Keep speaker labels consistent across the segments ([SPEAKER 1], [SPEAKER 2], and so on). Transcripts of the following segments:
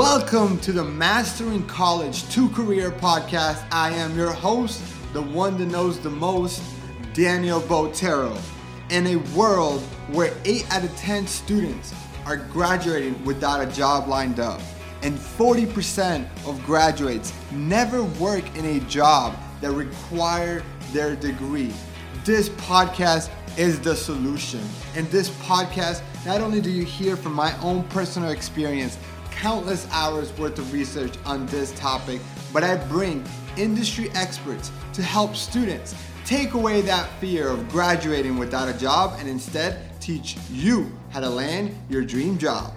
[SPEAKER 1] Welcome to the Mastering College to Career podcast. I am your host, the one that knows the most, Daniel Botero. In a world where 8 out of 10 students are graduating without a job lined up, and 40% of graduates never work in a job that require their degree. This podcast is the solution. In this podcast, not only do you hear from my own personal experience, countless hours worth of research on this topic, but I bring industry experts to help students take away that fear of graduating without a job and instead teach you how to land your dream job.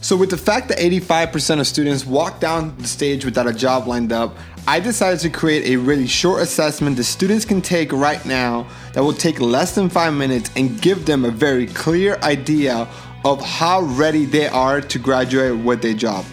[SPEAKER 1] So, with the fact that 85% of students walk down the stage without a job lined up, I decided to create a really short assessment that students can take right now that will take less than five minutes and give them a very clear idea of how ready they are to graduate with their job.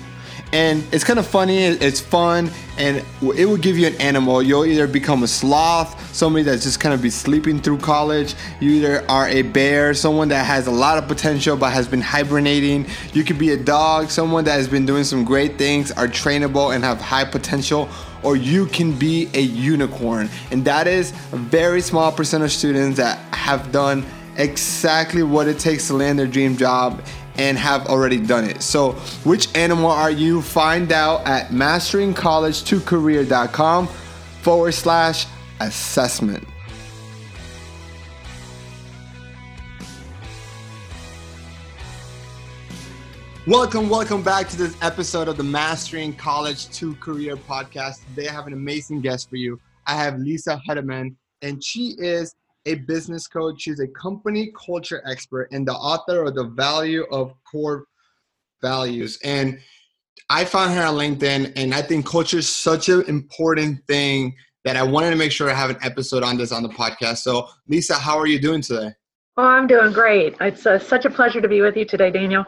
[SPEAKER 1] And it's kind of funny it's fun and it will give you an animal. You'll either become a sloth somebody that's just kind of be sleeping through college. You either are a bear someone that has a lot of potential but has been hibernating. You could be a dog someone that has been doing some great things are trainable and have high potential or you can be a unicorn and that is a very small percent of students that have done exactly what it takes to land their dream job and have already done it. So, which animal are you? Find out at masteringcollege2career.com forward slash assessment. Welcome, welcome back to this episode of the Mastering College to Career podcast. Today I have an amazing guest for you. I have Lisa Huetteman, and she is a business coach. She's a company culture expert and the author of The Value of Core Values. And I found her on LinkedIn, and I think culture is such an important thing that I wanted to make sure I have an episode on this on the podcast. So, Lisa, how are you doing today?
[SPEAKER 2] Oh, I'm doing great. It's uh, such a pleasure to be with you today, Daniel.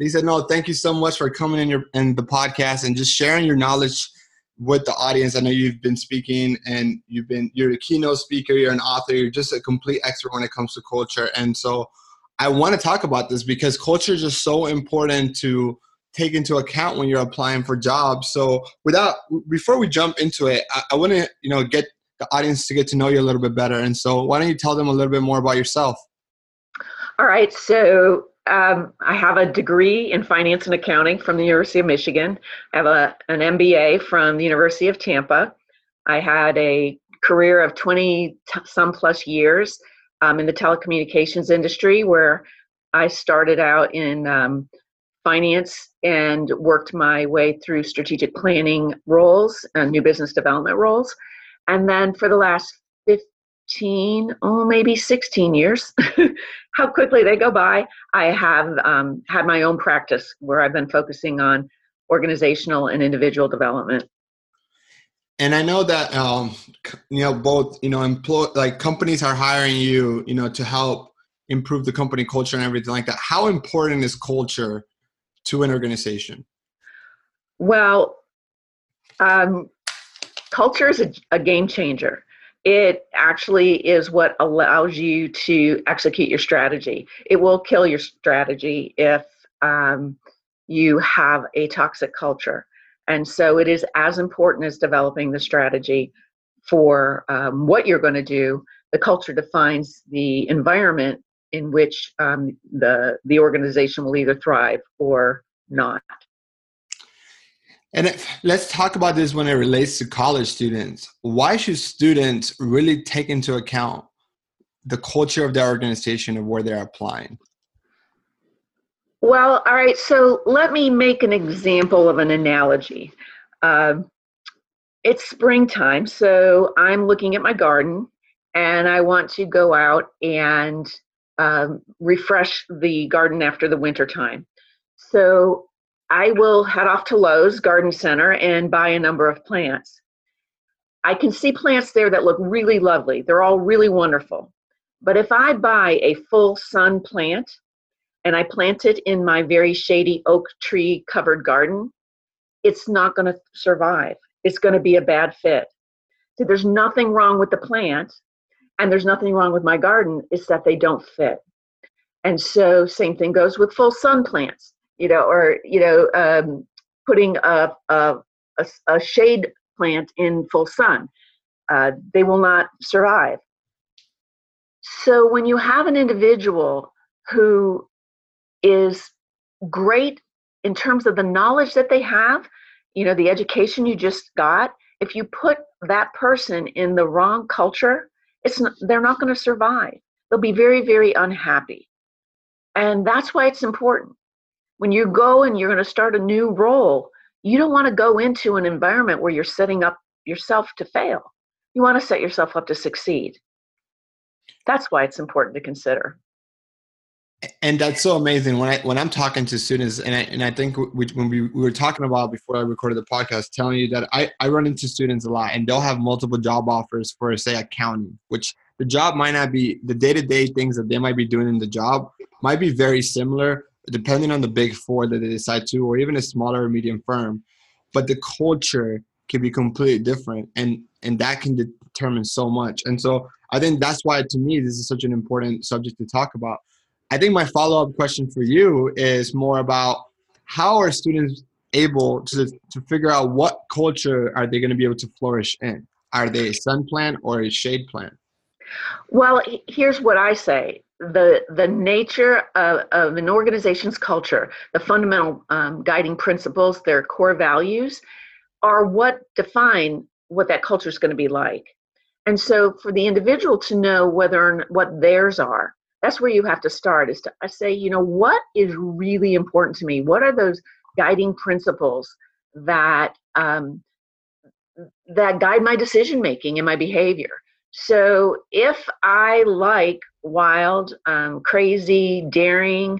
[SPEAKER 1] Lisa, no, thank you so much for coming in your in the podcast and just sharing your knowledge with the audience. I know you've been speaking and you've been you're a keynote speaker, you're an author, you're just a complete expert when it comes to culture. And so I want to talk about this because culture is just so important to take into account when you're applying for jobs. So without before we jump into it, I, I want to you know get the audience to get to know you a little bit better. And so why don't you tell them a little bit more about yourself?
[SPEAKER 2] All right. So um, I have a degree in finance and accounting from the University of Michigan. I have a, an MBA from the University of Tampa. I had a career of 20 some plus years um, in the telecommunications industry where I started out in um, finance and worked my way through strategic planning roles and new business development roles. And then for the last 15, oh, maybe 16 years, how quickly they go by. I have um, had my own practice where I've been focusing on organizational and individual development.
[SPEAKER 1] And I know that um, you know both you know employ like companies are hiring you you know to help improve the company culture and everything like that. How important is culture to an organization?
[SPEAKER 2] Well, um, culture is a, a game changer it actually is what allows you to execute your strategy. It will kill your strategy if um, you have a toxic culture. And so it is as important as developing the strategy for um, what you're going to do. The culture defines the environment in which um, the, the organization will either thrive or not.
[SPEAKER 1] And if, let's talk about this when it relates to college students. Why should students really take into account the culture of their organization of where they're applying?
[SPEAKER 2] Well, all right, so let me make an example of an analogy. Uh, it's springtime, so I'm looking at my garden and I want to go out and um, refresh the garden after the winter time. So I will head off to Lowe's Garden Center and buy a number of plants. I can see plants there that look really lovely. They're all really wonderful. But if I buy a full sun plant and I plant it in my very shady oak tree covered garden, it's not going to survive. It's going to be a bad fit. So there's nothing wrong with the plant and there's nothing wrong with my garden, it's that they don't fit. And so, same thing goes with full sun plants, you know, or you know, um, putting a, a, a, shade plant in full sun. Uh, they will not survive. So when you have an individual who is great in terms of the knowledge that they have, you know, the education you just got, if you put that person in the wrong culture, it's not, they're not going to survive. They'll be very, very unhappy. And that's why it's important. When you go and you're going to start a new role, you don't want to go into an environment where you're setting up yourself to fail. You want to set yourself up to succeed. That's why it's important to consider.
[SPEAKER 1] And that's so amazing when I when I'm talking to students, and I and I think we, when we, we were talking about before I recorded the podcast, telling you that I I run into students a lot, and they'll have multiple job offers for say accounting, which the job might not be the day to day things that they might be doing in the job might be very similar, depending on the big four that they decide to, or even a smaller or medium firm. But the culture can be completely different, and and that can determine so much. And so I think that's why, to me, this is such an important subject to talk about. I think my follow up question for you is more about how are students able to to figure out what culture are they going to be able to flourish in? Are they a sun plant or a shade plant?
[SPEAKER 2] Well, here's what I say the the nature of, of an organization's culture, the fundamental um, guiding principles, their core values, are what define what that culture is going to be like. And so, for the individual to know whether what theirs are, that's where you have to start. Is to say, you know, what is really important to me? What are those guiding principles that um, that guide my decision making and my behavior? So, if I like wild, um, crazy, daring,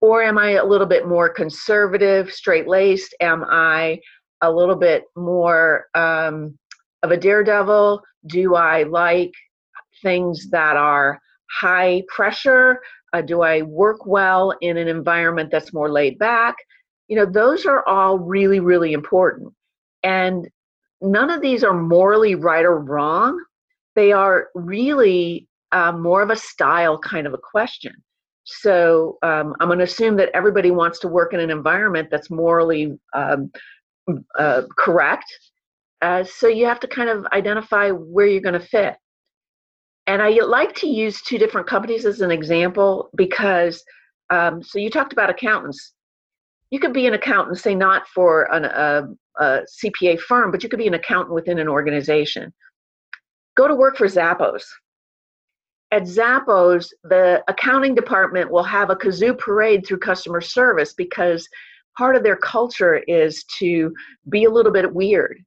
[SPEAKER 2] or am I a little bit more conservative, straight laced? Am I a little bit more um, of a daredevil? Do I like things that are high pressure? Uh, do I work well in an environment that's more laid back? You know, those are all really, really important. And none of these are morally right or wrong. They are really uh, more of a style kind of a question. So um, I'm going to assume that everybody wants to work in an environment that's morally um, uh, correct. Uh, so you have to kind of identify where you're going to fit. And I like to use two different companies as an example because, um, so you talked about accountants. You could be an accountant, say not for an, a, a CPA firm, but you could be an accountant within an organization. Go to work for Zappos at Zappos, the accounting department will have a kazoo parade through customer service because part of their culture is to be a little bit weird.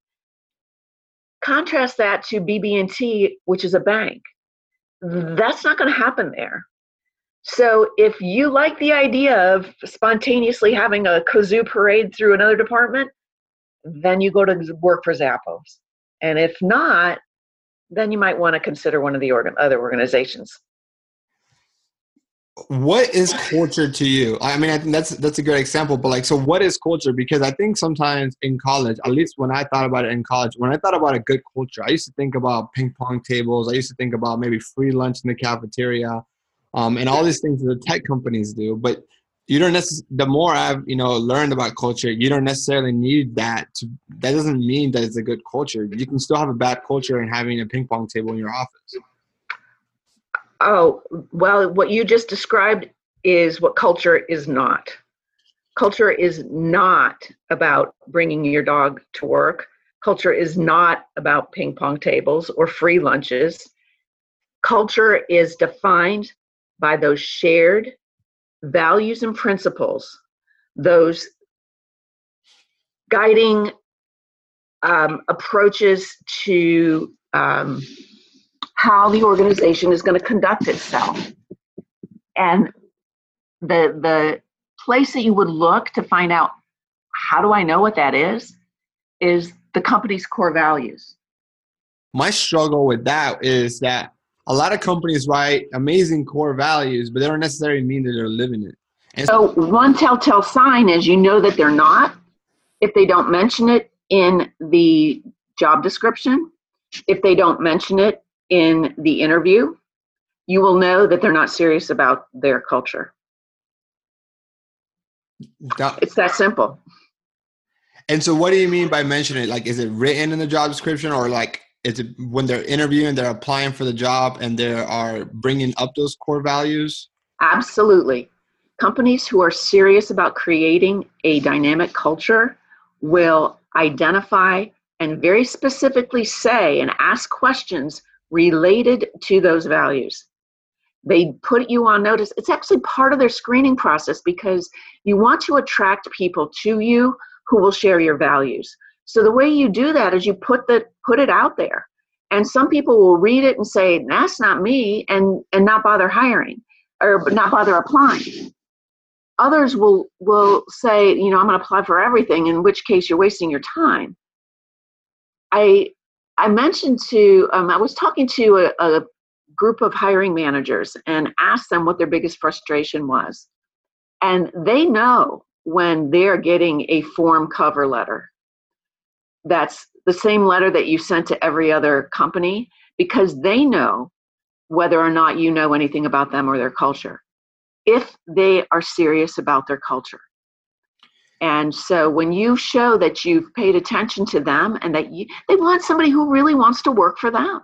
[SPEAKER 2] Contrast that to BB&T, which is a bank. That's not going to happen there. So if you like the idea of spontaneously having a kazoo parade through another department, then you go to work for Zappos. And if not, then you might want to consider one of the organ- other organizations.
[SPEAKER 1] What is culture to you? I mean, I think that's that's a great example. But like, so what is culture? Because I think sometimes in college, at least when I thought about it in college, when I thought about a good culture, I used to think about ping pong tables. I used to think about maybe free lunch in the cafeteria, um, and all these things that the tech companies do. But you don't necessarily the more i've you know learned about culture you don't necessarily need that to that doesn't mean that it's a good culture. You can still have a bad culture and having a ping pong table in your office.
[SPEAKER 2] Oh well what you just described is what culture is not. Culture is not about bringing your dog to work. Culture is not about ping pong tables or free lunches. Culture is defined by those shared values and principles, those guiding um, approaches to um, how the organization is going to conduct itself. And the, the place that you would look to find out how do I know what that is, is the company's core values.
[SPEAKER 1] My struggle with that is that a lot of companies write amazing core values, but they don't necessarily mean that they're living it.
[SPEAKER 2] And so, one telltale sign is you know that they're not if they don't mention it in the job description, if they don't mention it in the interview, you will know that they're not serious about their culture. it's that simple.
[SPEAKER 1] And so, what do you mean by mentioning it? Like, is it written in the job description, or like, is it when they're interviewing, they're applying for the job, and they are bringing up those core values?
[SPEAKER 2] Absolutely. Companies who are serious about creating a dynamic culture will identify and very specifically say and ask questions related to those values. They put you on notice. It's actually part of their screening process because you want to attract people to you who will share your values. So the way you do that is you put the put it out there. And some people will read it and say, that's not me, and, and not bother hiring or not bother applying. Others will will say, you know, I'm going to apply for everything, in which case you're wasting your time. I I mentioned to um, I was talking to a, a group of hiring managers and asked them what their biggest frustration was, and they know when they're getting a form cover letter. That's the same letter that you sent to every other company because they know whether or not you know anything about them or their culture if they are serious about their culture. And so when you show that you've paid attention to them and that you, they want somebody who really wants to work for them.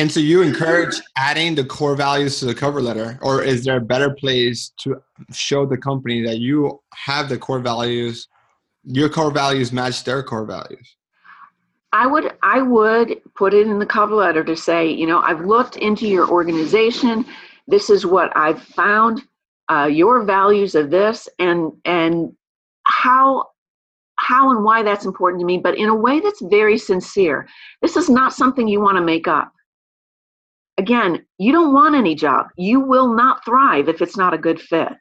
[SPEAKER 1] And so you encourage adding the core values to the cover letter, or is there a better place to show the company that you have the core values, your core values match their core values?
[SPEAKER 2] I would I would put it in the cover letter to say, you know, I've looked into your organization. This is what I've found. Uh, your values of this, and and how how and why that's important to me, but in a way that's very sincere. This is not something you want to make up. Again, you don't want any job. You will not thrive if it's not a good fit.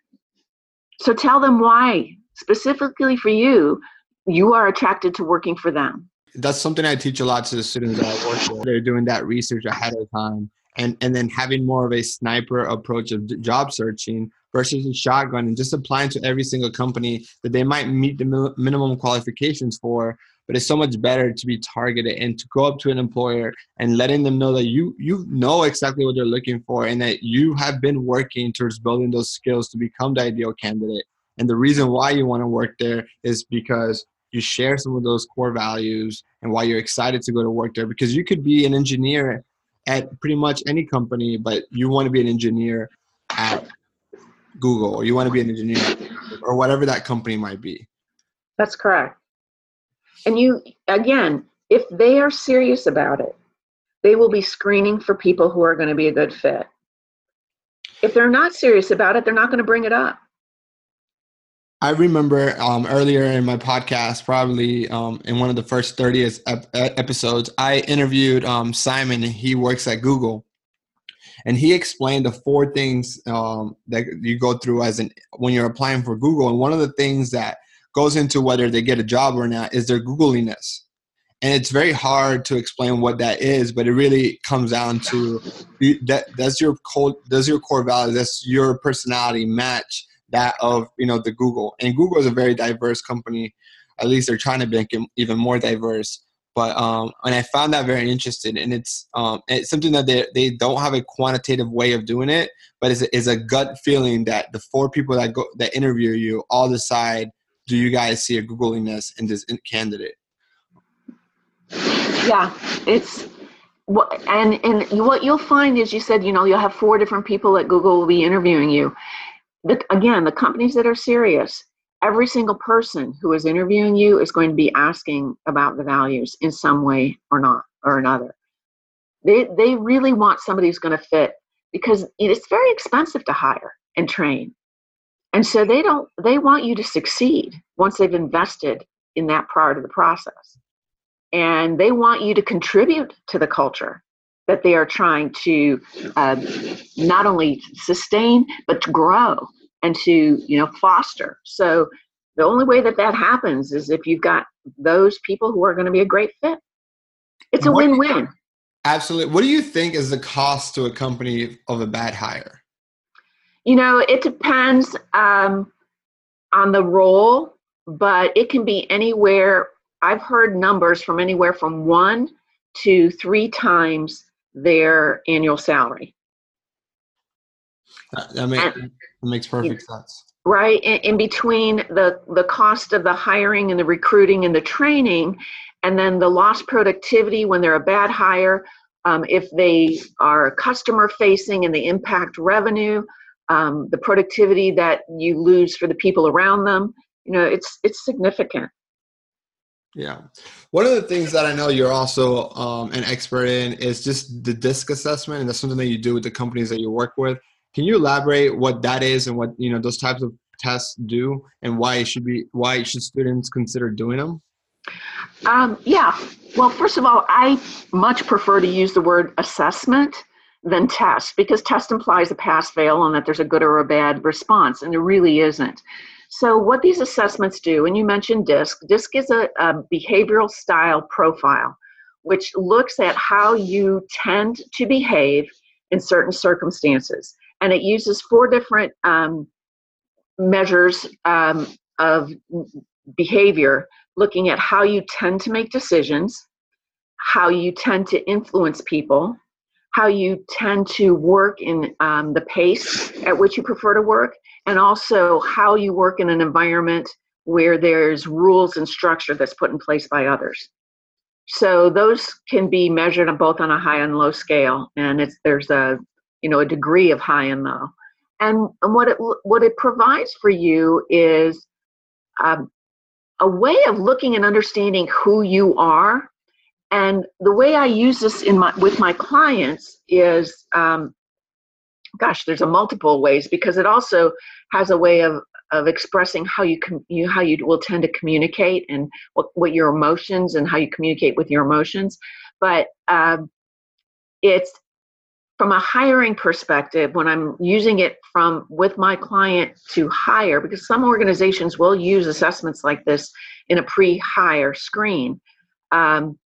[SPEAKER 2] So tell them why, specifically for you, you are attracted to working for them
[SPEAKER 1] that's something I teach a lot to the students that I work with. They're doing that research ahead of time and, and then having more of a sniper approach of job searching versus a shotgun and just applying to every single company that they might meet the minimum qualifications for but it's so much better to be targeted and to go up to an employer and letting them know that you you know exactly what they're looking for and that you have been working towards building those skills to become the ideal candidate and the reason why you want to work there is because you share some of those core values and why you're excited to go to work there because you could be an engineer at pretty much any company but you want to be an engineer at google or you want to be an engineer or whatever that company might be.
[SPEAKER 2] That's correct. And you again if they are serious about it they will be screening for people who are going to be a good fit. If they're not serious about it they're not going to bring it up
[SPEAKER 1] I remember um, earlier in my podcast, probably um, in one of the first 30 ep- episodes, I interviewed um, Simon. He works at Google, and he explained the four things um, that you go through as an when you're applying for Google. And one of the things that goes into whether they get a job or not is their Googliness. And it's very hard to explain what that is, but it really comes down to that does your core does your core values, does your personality match that of you know the Google. And Google is a very diverse company. At least they're trying to make it even more diverse. But um, and I found that very interesting, and it's um, it's something that they they don't have a quantitative way of doing it, but it's a, it's a gut feeling that the four people that go that interview you all decide, do you guys see a Googliness in this candidate?
[SPEAKER 2] Yeah, it's and and what you'll find is you said you know you'll have four different people at Google will be interviewing you, the, again, the companies that are serious, every single person who is interviewing you is going to be asking about the values in some way or not or another. They they really want somebody who's going to fit because it's very expensive to hire and train. And so they don't they want you to succeed once they've invested in that part of the process. And they want you to contribute to the culture that they are trying to uh, not only sustain but to grow and to you know foster. So the only way that that happens is if you've got those people who are going to be a great fit. It's a what, win-win.
[SPEAKER 1] Absolutely what do you think is the cost to a company of a bad hire?
[SPEAKER 2] You know it depends um, on the role but it can be anywhere i've heard numbers from anywhere from one to three times their annual salary.
[SPEAKER 1] That, that, make, that makes perfect sense.
[SPEAKER 2] right in, in, between the the cost of the hiring and the recruiting and the training and then the lost productivity when they're a bad hire um, if they are customer facing and they impact revenue um, the productivity that you lose for the people around them you know it's it's significant
[SPEAKER 1] yeah one of the things that i know you're also um, an expert in is just the disc assessment and that's something that you do with the companies that you work with can you elaborate what that is and what you know those types of tests do and why it should be why should students consider doing them?
[SPEAKER 2] Um, yeah. Well, first of all, I much prefer to use the word assessment than test because test implies a pass fail and that there's a good or a bad response, and there really isn't. So, what these assessments do, and you mentioned DISC, DISC is a, a behavioral style profile which looks at how you tend to behave in certain circumstances. And it uses four different um, measures um, of behavior, looking at how you tend to make decisions, how you tend to influence people, how you tend to work in um, the pace at which you prefer to work, and also how you work in an environment where there's rules and structure that's put in place by others. So those can be measured on both on a high and low scale, and it's there's a you know a degree of high and low and, and what it what it provides for you is um, a way of looking and understanding who you are and the way i use this in my with my clients is um, gosh there's a multiple ways because it also has a way of of expressing how you com- you how you will tend to communicate and what, what your emotions and how you communicate with your emotions. But um, it's from a hiring perspective when i'm using it from with my client to hire because some organizations will use assessments like this in a pre-hire screen um,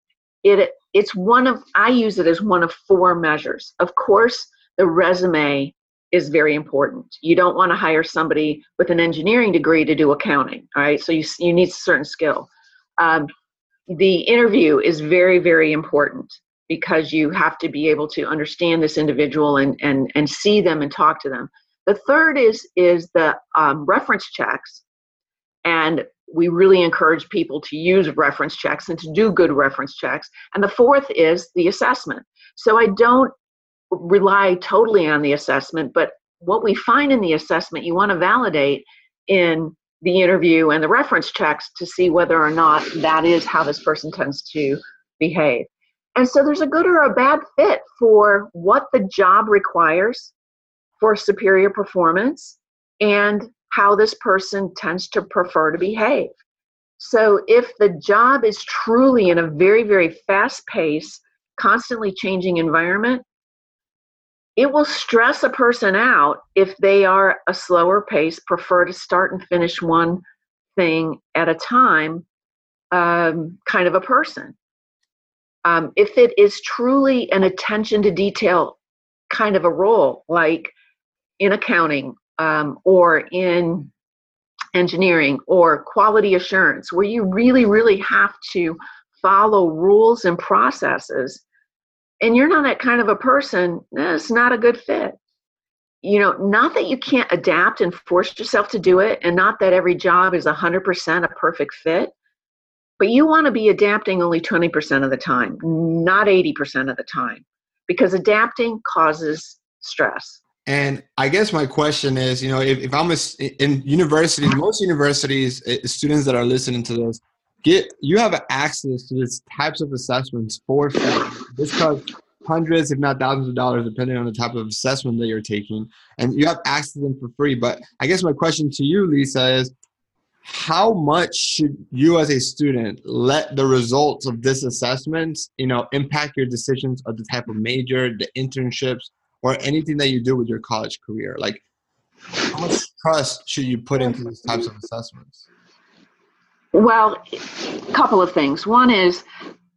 [SPEAKER 2] it it's one of i use it as one of four measures. Of course the resume is very important. You don't want to hire somebody with an engineering degree to do accounting all right? So you, you need certain skill. Um, the interview is very very important because you have to be able to understand this individual and and and see them and talk to them. The third is is the um, reference checks. And we really encourage people to use reference checks and to do good reference checks. And the fourth is the assessment. So i don't rely totally on the assessment but what we find in the assessment you want to validate in the interview and the reference checks to see whether or not that is how this person tends to behave and so there's a good or a bad fit for what the job requires for superior performance and how this person tends to prefer to behave. So if the job is truly in a very, very fast paced, constantly changing environment, it will stress a person out if they are a slower pace, prefer to start and finish one thing at a time um, kind of a person. Um, if it is truly an attention to detail kind of a role, like in accounting um, or in engineering or quality assurance, where you really, really have to follow rules and processes, and you're not that kind of a person, it's not a good fit. You know, not that you can't adapt and force yourself to do it, and not that every job is 100% a perfect fit, but you want to be adapting only 20% of the time, not 80% of the time, because adapting causes stress.
[SPEAKER 1] And I guess my question is, you know, if, if I'm a, in university, most universities, eh, students that are listening to this, get you have access to these types of assessments for free. This costs hundreds, if not thousands of dollars, depending on the type of assessment that you're taking, and you have access to them for free. But I guess my question to you, Lisa, is how much should you as a student let the results of this assessment you know impact your decisions of the type of major the internships or anything that you do with your college career like how much trust should you put into these types of assessments
[SPEAKER 2] well a couple of things one is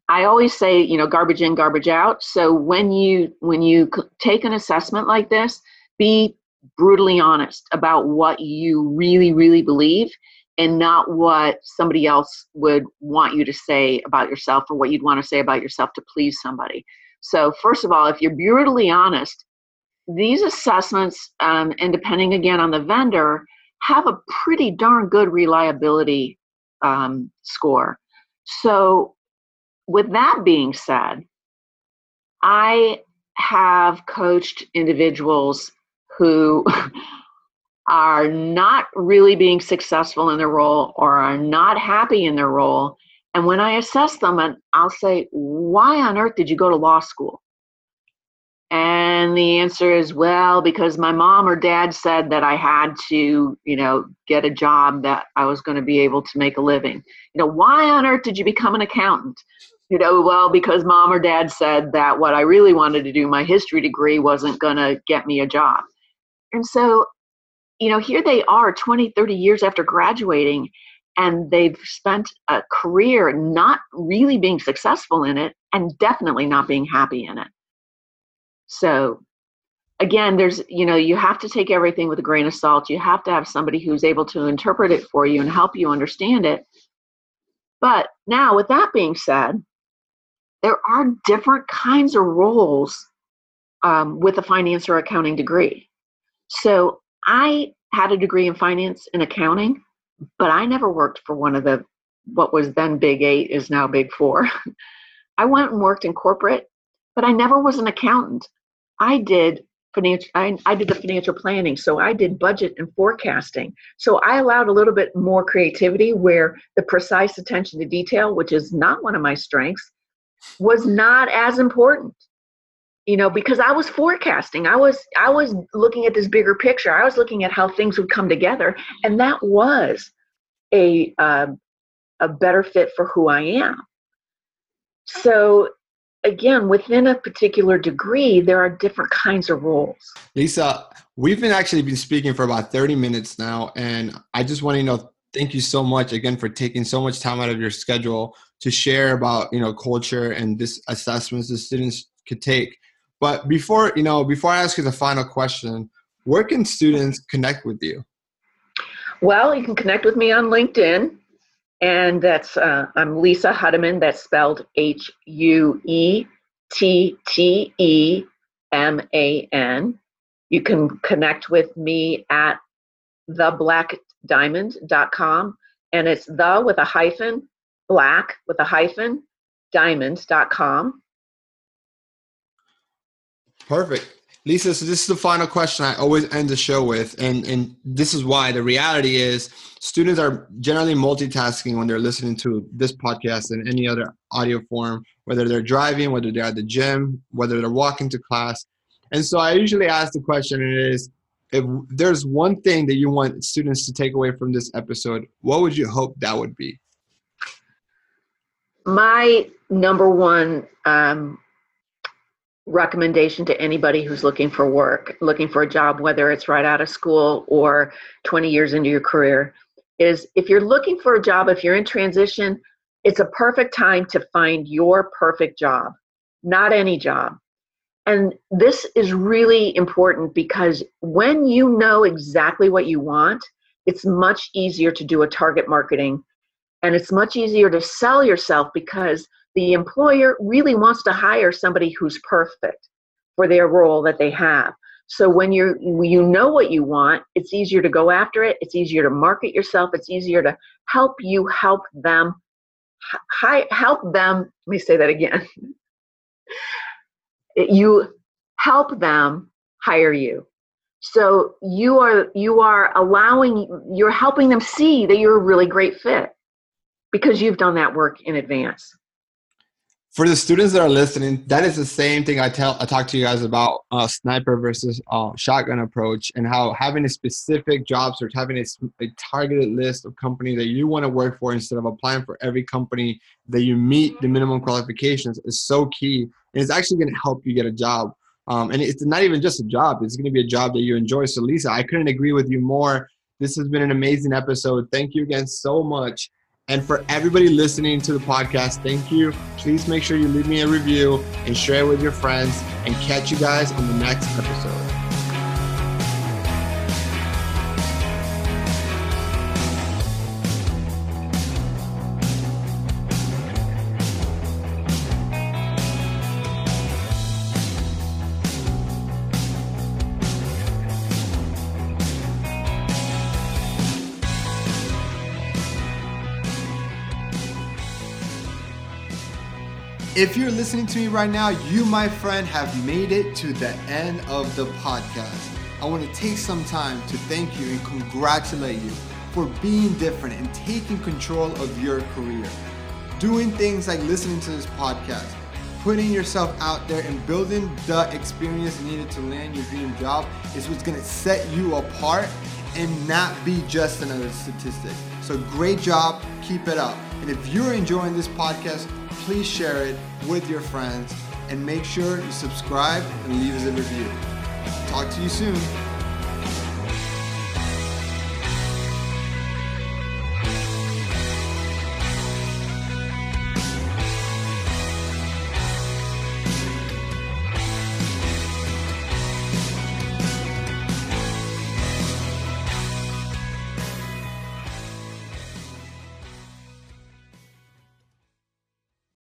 [SPEAKER 2] i always say you know garbage in garbage out so when you when you take an assessment like this be brutally honest about what you really really believe and not what somebody else would want you to say about yourself or what you'd want to say about yourself to please somebody. So, first of all, if you're brutally honest, these assessments, um, and depending again on the vendor, have a pretty darn good reliability um, score. So, with that being said, I have coached individuals who are not really being successful in their role or are not happy in their role. And when I assess them, and I'll say, Why on earth did you go to law school? And the answer is, Well, because my mom or dad said that I had to, you know, get a job that I was going to be able to make a living. You know, why on earth did you become an accountant? You know, well, because mom or dad said that what I really wanted to do, my history degree, wasn't going to get me a job. And so you know, here they are 20, 30 years after graduating, and they've spent a career not really being successful in it and definitely not being happy in it. So, again, there's, you know, you have to take everything with a grain of salt. You have to have somebody who's able to interpret it for you and help you understand it. But now, with that being said, there are different kinds of roles um, with a finance or accounting degree. So I had a degree in finance and accounting, but I never worked for one of the what was then Big Eight is now Big Four. I went and worked in corporate, but I never was an accountant. I did financial I, I did the financial planning so i did budget and forecasting. So i allowed a little bit more creativity where the precise attention to detail which is not one of my strengths was not as important you know because i was forecasting. I was i was looking at this bigger picture. I was looking at how things would come together and that was a uh, a better fit for who i am. So again within a particular degree there are different kinds of roles
[SPEAKER 1] lisa we've been actually been speaking for about 30 minutes now and i just want to know thank you so much again for taking so much time out of your schedule to share about you know culture and this assessments the students could take. But before you know, before I ask you the final question, where can students connect with you?
[SPEAKER 2] Well, you can connect with me on LinkedIn, and that's uh, I'm Lisa Huetteman. That's spelled H U E T T E M A N. You can connect with me at theblackdiamond.com, and it's the with a hyphen, black with a hyphen, diamond.com.
[SPEAKER 1] Perfect. Lisa, so this is the final question I always end the show with, and, and this is why. The reality is, students are generally multitasking when they're listening to this podcast and any other audio form, whether they're driving, whether they're at the gym, whether they're walking to class. And so I usually ask the question and it is if there's one thing that you want students to take away from this episode, what would you hope that would be?
[SPEAKER 2] My number one um, recommendation to anybody who's looking for work, looking for a job, whether it's right out of school or 20 years into your career, is if you're looking for a job, if you're in transition, it's a perfect time to find your perfect job, not any job. And this is really important because when you know exactly what you want, it's much easier to do a target marketing and it's much easier to sell yourself because the employer really wants to hire somebody who's perfect for their role that they have. So when you you know what you want, it's easier to go after it. It's easier to market yourself. It's easier to help you help them hi, help them. Let me say that again. you help them hire you. So you are you are allowing you're helping them see that you're a really great fit because you've done that work in advance
[SPEAKER 1] for the students that are listening, that is the same thing I tell I talk to you guys about uh, sniper versus uh, shotgun approach and how having a specific job search, having a, a targeted list of companies that you want to work for instead of applying for every company that you meet the minimum qualifications is so key, and it's actually going to help you get a job. Um, and it's not even just a job; it's going to be a job that you enjoy. So, Lisa, I couldn't agree with you more. This has been an amazing episode. Thank you again so much. And for everybody listening to the podcast, thank you. Please make sure you leave me a review and share it with your friends. And catch you guys on the next episode. If you're listening to me right now, you, my friend, have made it to the end of the podcast. I want to take some time to thank you and congratulate you for being different and taking control of your career. Doing things like listening to this podcast, putting yourself out there and building the experience needed to land your dream job is what's going to set you apart and not be just another statistic. So great job, keep it up. And if you're enjoying this podcast, please share it with your friends and make sure you subscribe and leave us a review. Talk to you soon.